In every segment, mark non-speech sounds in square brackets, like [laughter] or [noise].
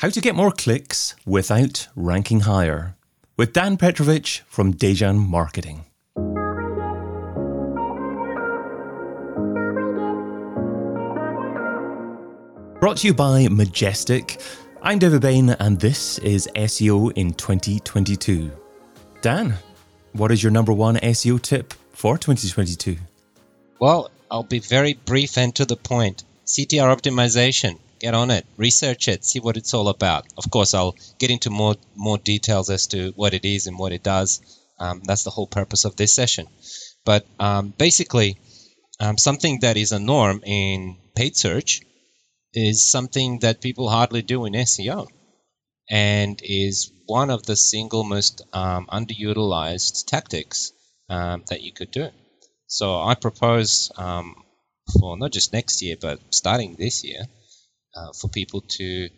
How to get more clicks without ranking higher with Dan Petrovic from Dejan Marketing. Brought to you by Majestic. I'm David Bain, and this is SEO in 2022. Dan, what is your number one SEO tip for 2022? Well, I'll be very brief and to the point. CTR optimization. Get on it, research it, see what it's all about. Of course, I'll get into more more details as to what it is and what it does. Um, that's the whole purpose of this session. But um, basically, um, something that is a norm in paid search is something that people hardly do in SEO, and is one of the single most um, underutilized tactics um, that you could do. So I propose um, for not just next year, but starting this year, uh, for people to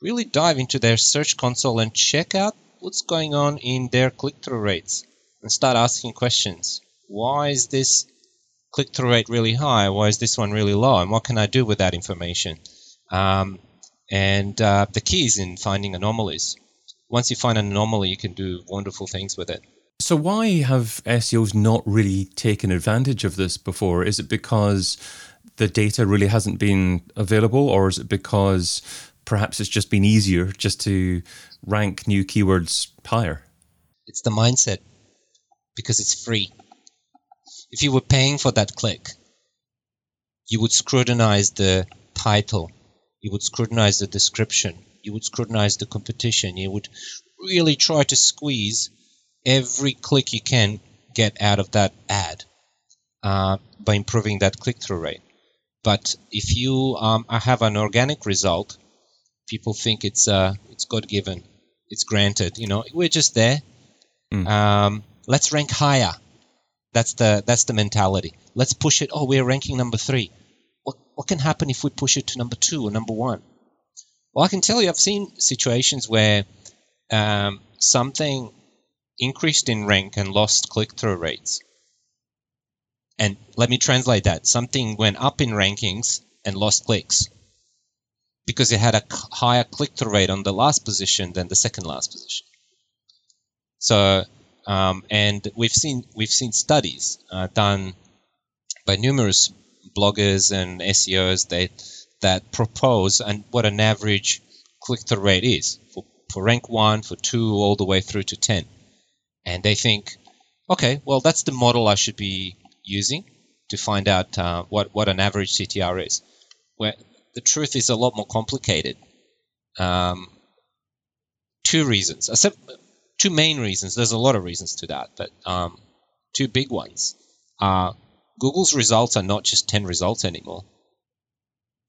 really dive into their search console and check out what's going on in their click-through rates and start asking questions. Why is this click-through rate really high? Why is this one really low? And what can I do with that information? Um, and uh, the key is in finding anomalies. Once you find an anomaly, you can do wonderful things with it. So, why have SEOs not really taken advantage of this before? Is it because the data really hasn't been available, or is it because perhaps it's just been easier just to rank new keywords higher? It's the mindset because it's free. If you were paying for that click, you would scrutinize the title, you would scrutinize the description, you would scrutinize the competition, you would really try to squeeze every click you can get out of that ad uh, by improving that click through rate. But if you um, have an organic result, people think it's uh, it's God given, it's granted. You know, we're just there. Mm. Um, let's rank higher. That's the that's the mentality. Let's push it. Oh, we're ranking number three. What what can happen if we push it to number two or number one? Well, I can tell you, I've seen situations where um, something increased in rank and lost click through rates. And let me translate that. Something went up in rankings and lost clicks because it had a higher click through rate on the last position than the second last position. So, um, and we've seen we've seen studies uh, done by numerous bloggers and SEOs that that propose and what an average click through rate is for, for rank one, for two, all the way through to ten and they think, okay, well, that's the model I should be using to find out uh, what, what an average CTR is. Where the truth is a lot more complicated. Um, two reasons, two main reasons. There's a lot of reasons to that, but um, two big ones are Google's results are not just 10 results anymore.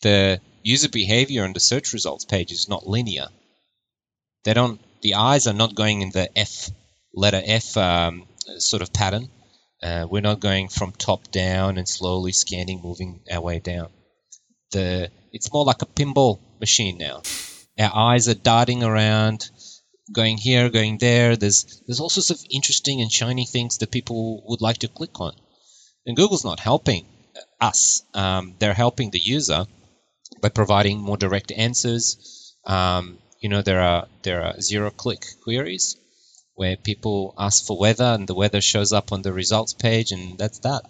The user behavior on the search results page is not linear. They don't. The eyes are not going in the F letter F um, sort of pattern. Uh, we're not going from top down and slowly scanning, moving our way down. The it's more like a pinball machine now. Our eyes are darting around, going here, going there. There's there's all sorts of interesting and shiny things that people would like to click on, and Google's not helping us. Um, they're helping the user by providing more direct answers. Um, you know, there are there are zero click queries where people ask for weather and the weather shows up on the results page, and that's that.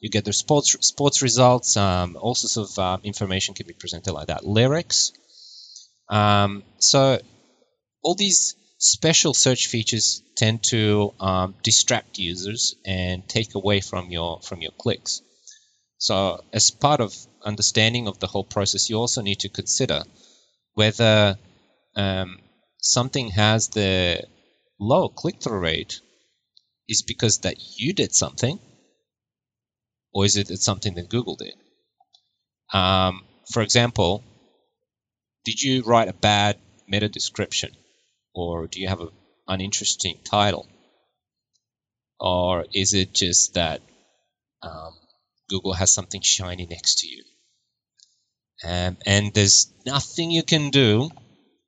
You get the sports sports results. Um, all sorts of uh, information can be presented like that. Lyrics. Um, so all these special search features tend to um, distract users and take away from your from your clicks. So as part of understanding of the whole process, you also need to consider whether um, something has the low click-through rate is because that you did something, or is it something that Google did? Um, for example, did you write a bad meta description, or do you have an uninteresting title, or is it just that um, Google has something shiny next to you, um, and there's nothing you can do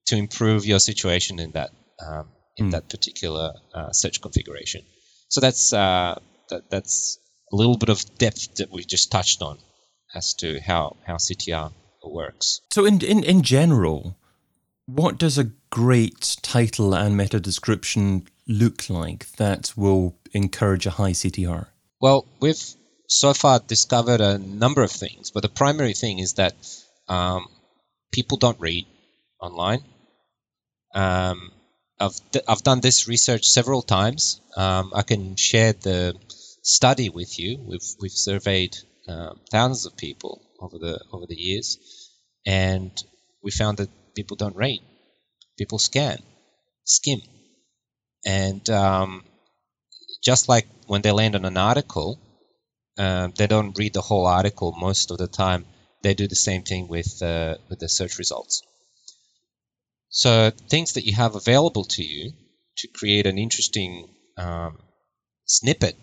to improve your situation in that um, in mm. that particular uh, search configuration. So that's uh, that, that's a little bit of depth that we just touched on as to how how CTR works. So in in in general, What does a great title and meta description look like that will encourage a high CTR? Well, we've so far discovered a number of things, but the primary thing is that um, people don't read online. Um, I've, d- I've done this research several times. Um, I can share the study with you. We've, we've surveyed uh, thousands of people over the over the years, and we found that people don't rate. People scan, skim, and um, just like when they land on an article, uh, they don't read the whole article most of the time. They do the same thing with uh, with the search results. So things that you have available to you to create an interesting um, snippet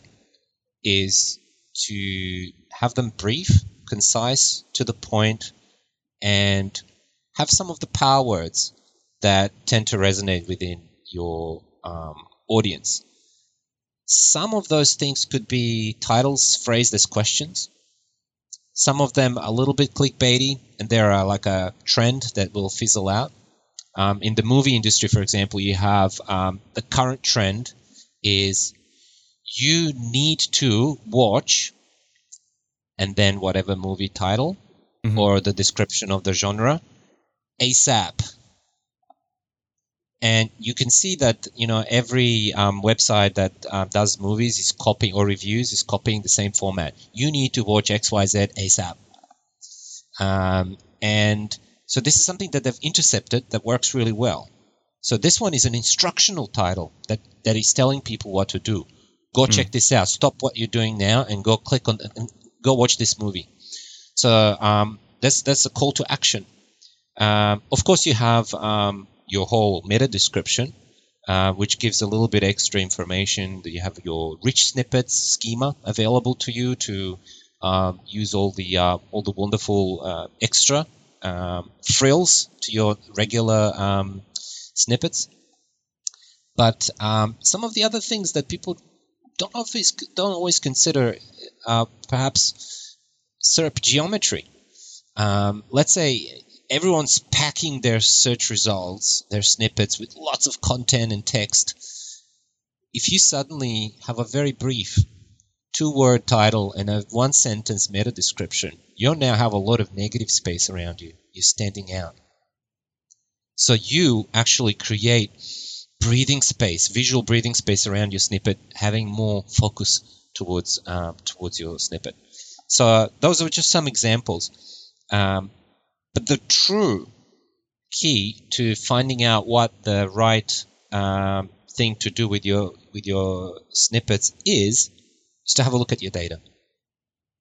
is to have them brief, concise, to the point, and have some of the power words that tend to resonate within your um, audience. Some of those things could be titles phrased as questions. Some of them a little bit clickbaity, and they're uh, like a trend that will fizzle out. Um, in the movie industry, for example, you have um, the current trend is you need to watch and then whatever movie title mm-hmm. or the description of the genre ASAP. And you can see that you know every um, website that uh, does movies is copying or reviews is copying the same format. You need to watch X Y Z ASAP. Um, and so this is something that they've intercepted that works really well. So this one is an instructional title that, that is telling people what to do. Go mm. check this out. Stop what you're doing now and go click on and go watch this movie. So um, that's that's a call to action. Um, of course, you have um, your whole meta description, uh, which gives a little bit extra information. You have your rich snippets schema available to you to um, use all the uh, all the wonderful uh, extra um, frills to your regular um, snippets. But um, some of the other things that people don't always don't always consider, uh, perhaps SERP geometry. Um, let's say everyone's packing their search results, their snippets with lots of content and text. If you suddenly have a very brief two word title and a one sentence meta description, you now have a lot of negative space around you. You're standing out. So you actually create breathing space, visual breathing space around your snippet, having more focus towards uh, towards your snippet. So uh, those are just some examples. Um, but the true key to finding out what the right um, thing to do with your with your snippets is is to have a look at your data.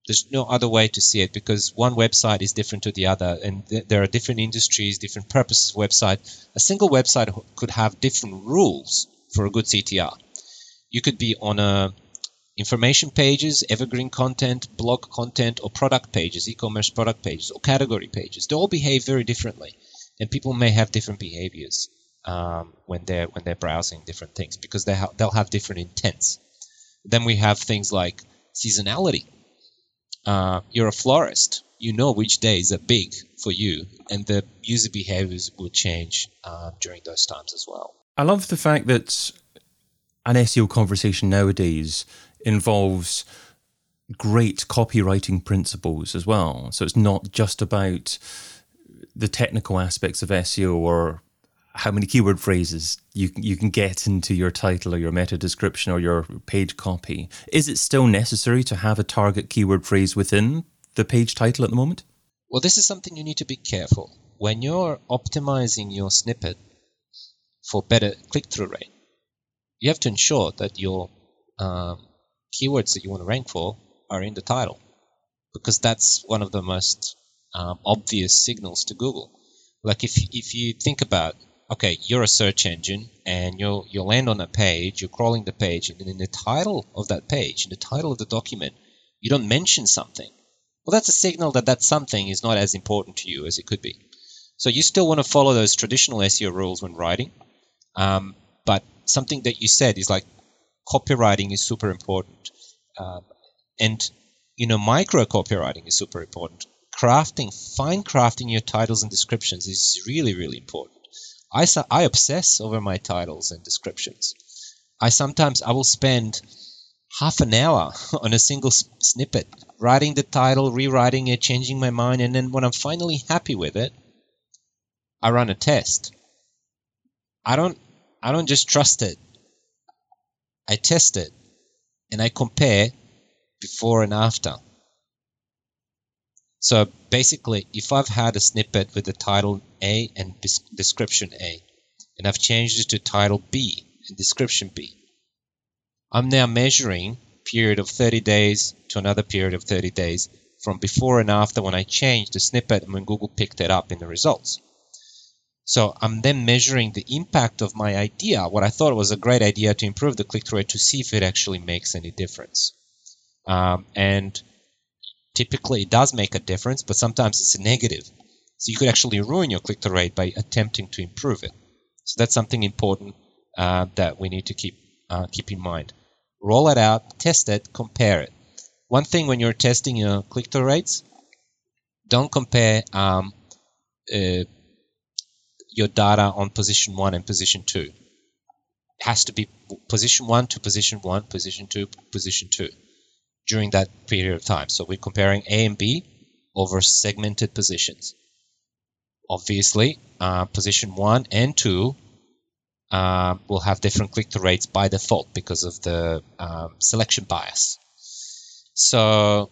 There's no other way to see it because one website is different to the other, and th- there are different industries, different purposes website. A single website could have different rules for a good CTR. You could be on a information pages, evergreen content, blog content, or product pages, e-commerce product pages, or category pages. They all behave very differently, and people may have different behaviors um, when they're when they're browsing different things because they ha- they'll have different intents. Then we have things like seasonality. Uh, you're a florist. You know which days are big for you, and the user behaviors will change uh, during those times as well. I love the fact that an SEO conversation nowadays involves great copywriting principles as well. So it's not just about the technical aspects of SEO or how many keyword phrases you you can get into your title or your meta description or your page copy. Is it still necessary to have a target keyword phrase within the page title at the moment? Well, this is something you need to be careful when you're optimizing your snippet for better click-through rate. You have to ensure that your um, keywords that you want to rank for are in the title, because that's one of the most um, obvious signals to Google. Like if if you think about okay, you're a search engine and you'll you'll land on a page, you're crawling the page, and in the title of that page, in the title of the document, you don't mention something. Well, that's a signal that that something is not as important to you as it could be. So you still want to follow those traditional SEO rules when writing, um, but something that you said is like copywriting is super important, um, and you know micro copywriting is super important. Crafting, fine crafting your titles and descriptions is really really important I, I obsess over my titles and descriptions. I sometimes I will spend half an hour [laughs] on a single snippet, writing the title, rewriting it, changing my mind, and then when I'm finally happy with it, I run a test. I don't I don't just trust it. I test it and I compare before and after. So basically, if I've had a snippet with the title A and description A, and I've changed it to title B and description B, I'm now measuring period of 30 days to another period of 30 days from before and after when I changed the snippet and when Google picked it up in the results. So I'm then measuring the impact of my idea, what I thought was a great idea to improve the click-through rate, to see if it actually makes any difference. Um, and typically it does make a difference, but sometimes it's a negative. So you could actually ruin your click-through rate by attempting to improve it. So that's something important uh, that we need to keep uh, keep in mind. Roll it out, test it, compare it. One thing when you're testing your click-through rates, don't compare um, uh, your data on position one and position two. It has to be position one to position one, position two, position two during that period of time. So we're comparing A and B over segmented positions. Obviously, uh, position one and two uh, will have different click-through rates by default because of the um, selection bias. So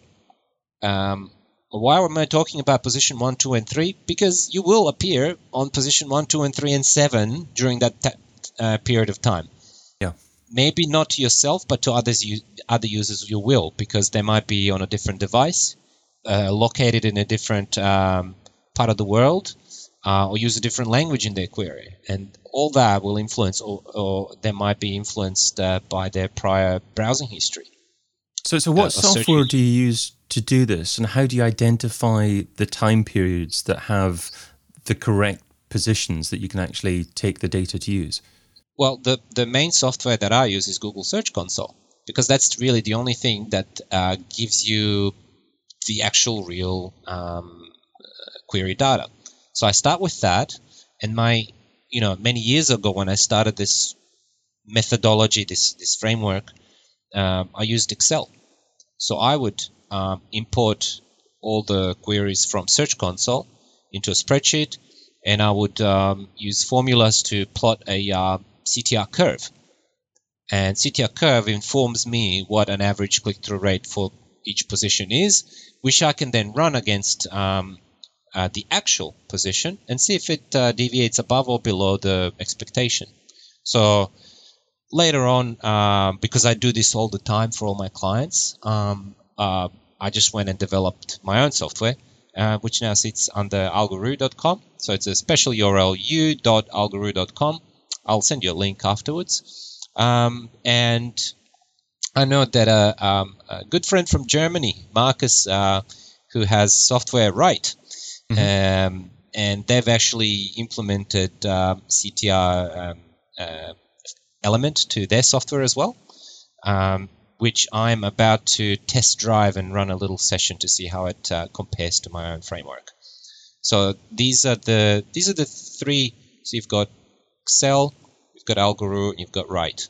um, why am I talking about position 1, 2, and 3? Because you will appear on position 1, 2, and 3, and 7 during that uh, period of time. Maybe not to yourself, but to others, you, other users you will, because they might be on a different device, uh, located in a different um, part of the world, uh, or use a different language in their query. And all that will influence, or, or they might be influenced uh, by their prior browsing history. So, so what uh, software do you use to do this, and how do you identify the time periods that have the correct positions that you can actually take the data to use? Well, the, the main software that I use is Google Search Console because that's really the only thing that uh, gives you the actual real um, query data. So I start with that, and my, you know, many years ago when I started this methodology, this this framework, um, I used Excel. So I would um, import all the queries from Search Console into a spreadsheet, and I would um, use formulas to plot a uh, CTR curve. And CTR curve informs me what an average click-through rate for each position is, which I can then run against um, uh, the actual position and see if it uh, deviates above or below the expectation. So later on, uh, because I do this all the time for all my clients, um, uh, I just went and developed my own software, uh, which now sits under algoroo.com. So it's a special URL u.algoroo.com. I'll send you a link afterwards. Um, and I know that a, um, a, good friend from Germany, Marcus, uh, who has software Ryte, mm-hmm. um, and they've actually implemented uh, CTR um, uh, element to their software as well, um, which I'm about to test drive and run a little session to see how it uh, compares to my own framework. So these are the these are the three. So you've got Excel, you've got Algoroo, and you've got Ryte.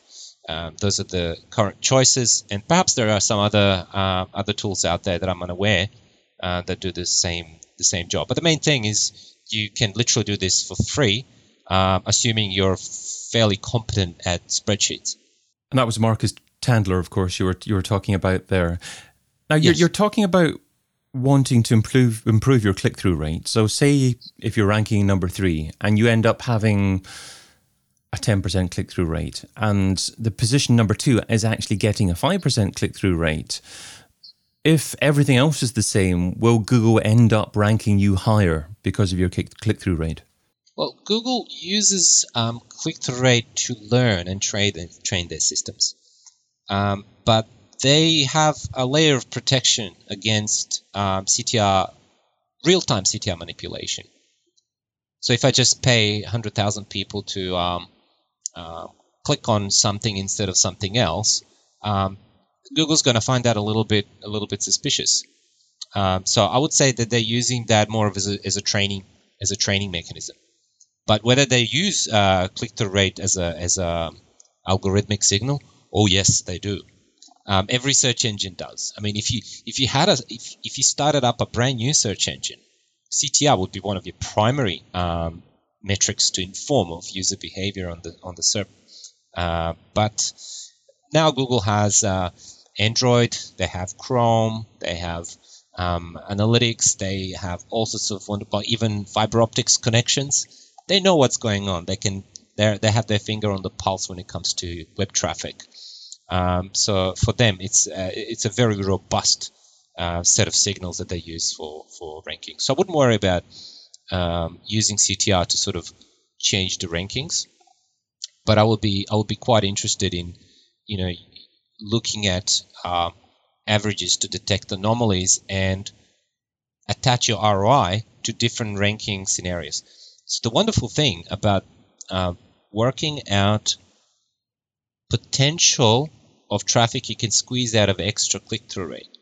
Um, those are the current choices, and perhaps there are some other uh, other tools out there that I'm unaware uh, that do the same the same job. But the main thing is you can literally do this for free, uh, assuming you're fairly competent at spreadsheets. And that was Marcus Tandler, of course, you were you were talking about there. Now you're, yes. you're talking about wanting to improve improve your click through rate. So say if you're ranking number three and you end up having a 10% click through rate and the position number two is actually getting a 5% click through rate. If everything else is the same, will Google end up ranking you higher because of your click through rate? Well, Google uses um, click-through rate to learn and train train their systems, um, but they have a layer of protection against um, CTR real-time CTR manipulation. So if I just pay 100,000 people to um, uh, click on something instead of something else, um, Google's going to find that a little bit a little bit suspicious. Um, so I would say that they're using that more of as a, as a training as a training mechanism. But whether they use uh, click-through rate as a as a algorithmic signal, oh yes, they do. Um, every search engine does. I mean, if you if you had a if, if you started up a brand new search engine, CTR would be one of your primary um, metrics to inform of user behavior on the on the SERP. Uh, but now Google has uh, Android, they have Chrome, they have um, analytics, they have all sorts of wonderful, even fiber optics connections. They know what's going on. They can they they have their finger on the pulse when it comes to web traffic. Um, so for them, it's uh, it's a very robust uh, set of signals that they use for for ranking. So I wouldn't worry about um, using CTR to sort of change the rankings, but I will be I will be quite interested in you know looking at uh, averages to detect anomalies and attach your ROI to different ranking scenarios. So the wonderful thing about uh, working out potential of traffic you can squeeze out of extra click-through rate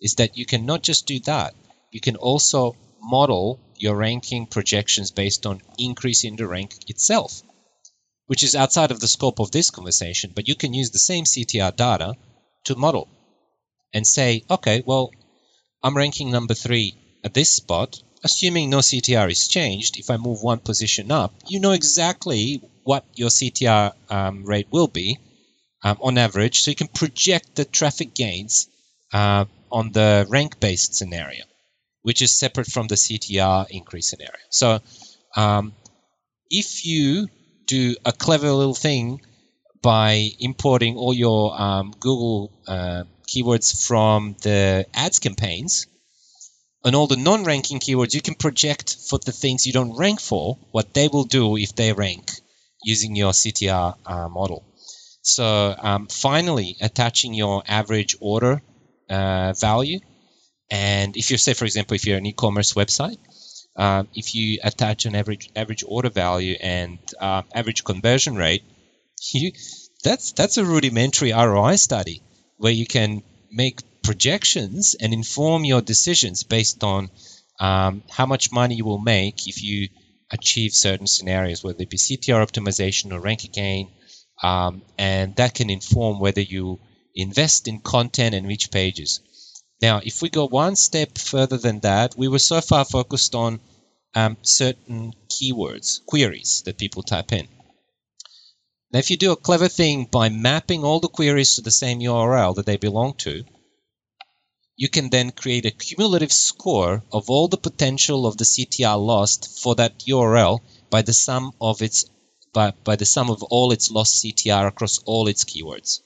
is that you can not just do that, you can also model your ranking projections based on increase in the rank itself, which is outside of the scope of this conversation, but you can use the same CTR data to model and say, okay, well, I'm ranking number three at this spot, assuming no CTR is changed, if I move one position up, you know exactly what your CTR um, rate will be um, on average, so you can project the traffic gains uh, on the rank-based scenario, which is separate from the CTR increase scenario. So um, if you do a clever little thing by importing all your um, Google uh, keywords from the ads campaigns, and all the non-ranking keywords, you can project for the things you don't rank for, what they will do if they rank using your CTR uh, model. So um, finally, attaching your average order uh, value, and if you say, for example, if you're an e-commerce website, um, if you attach an average average order value and uh, average conversion rate, [laughs] you that's that's a rudimentary ROI study where you can make projections and inform your decisions based on um, how much money you will make if you achieve certain scenarios, whether it be CTR optimization or rank gain, um, and that can inform whether you invest in content and which pages. Now, if we go one step further than that, we were so far focused on um, certain keywords, queries that people type in. Now, if you do a clever thing by mapping all the queries to the same URL that they belong to, you can then create a cumulative score of all the potential of the CTR lost for that URL by the sum of its by, by the sum of all its lost CTR across all its keywords.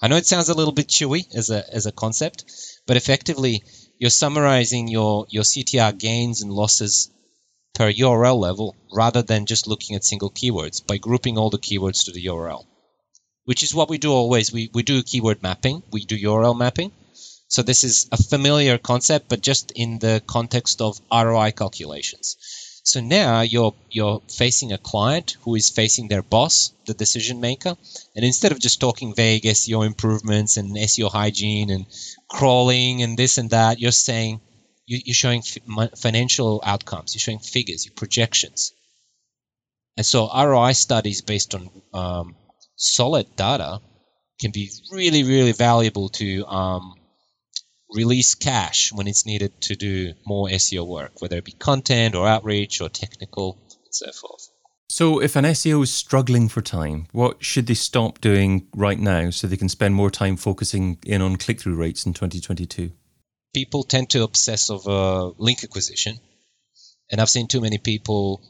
I know it sounds a little bit chewy as a, as a concept, but effectively you're summarizing your, your CTR gains and losses per URL level rather than just looking at single keywords by grouping all the keywords to the URL, which is what we do always. We, we do keyword mapping, we do URL mapping. So this is a familiar concept, but just in the context of ROI calculations. So now you're you're facing a client who is facing their boss, the decision maker, and instead of just talking vague SEO improvements and SEO hygiene and crawling and this and that, you're saying you're showing financial outcomes, you're showing figures, your projections. And so ROI studies based on um, solid data can be really, really valuable to um, release cash when it's needed to do more SEO work, whether it be content or outreach or technical and so forth. So, if an SEO is struggling for time, what should they stop doing right now so they can spend more time focusing in on click through rates in 2022? People tend to obsess over link acquisition. And I've seen too many people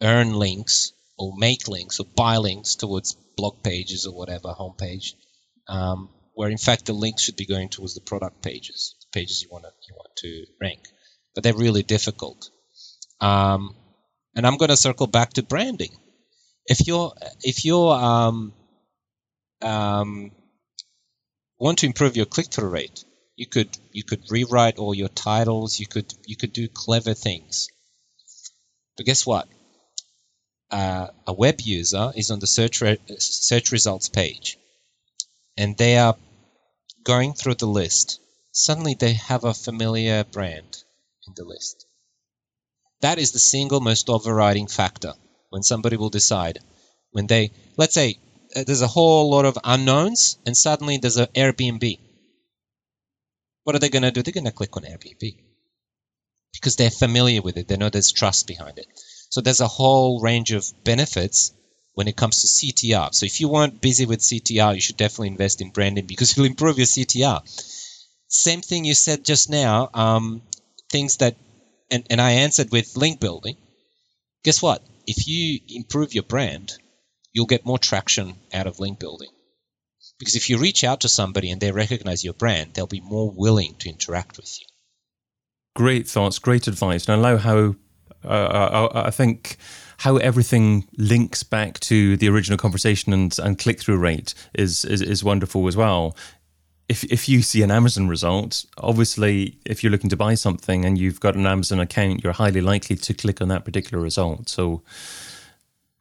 earn links or make links or buy links towards blog pages or whatever, homepage, um, where in fact the links should be going towards the product pages, the pages you want to you want to rank. But they're really difficult. Um, and I'm going to circle back to branding. If you're if you're um, um, want to improve your click through rate, you could you could rewrite all your titles. You could you could do clever things. But guess what? Uh, a web user is on the search re- search results page and they are going through the list. Suddenly they have a familiar brand in the list. That is the single most overriding factor when somebody will decide when they let's say uh, there's a whole lot of unknowns and suddenly there's an Airbnb. What are they going to do? They're going to click on Airbnb because they're familiar with it. They know there's trust behind it. So there's a whole range of benefits when it comes to CTR. So if you weren't busy with CTR, you should definitely invest in branding because it'll improve your CTR. Same thing you said just now. Um, things that, and, and I answered with link building. Guess what? If you improve your brand, you'll get more traction out of link building. Because if you reach out to somebody and they recognize your brand, they'll be more willing to interact with you. Great thoughts, great advice. And I love how uh, I, I think how everything links back to the original conversation and, and click through rate is, is, is wonderful as well. If, if you see an Amazon result, obviously, if you're looking to buy something and you've got an Amazon account, you're highly likely to click on that particular result. So,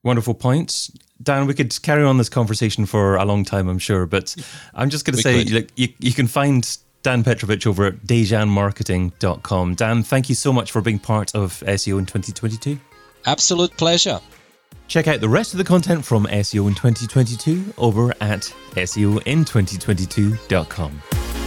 wonderful points. Dan, we could carry on this conversation for a long time, I'm sure, but I'm just going to say like, you, you can find Dan Petrovic over at dejanmarketing.com. Dan, thank you so much for being part of SEO in 2022. Absolute pleasure. Check out the rest of the content from SEO in 2022 over at SEOin2022.com.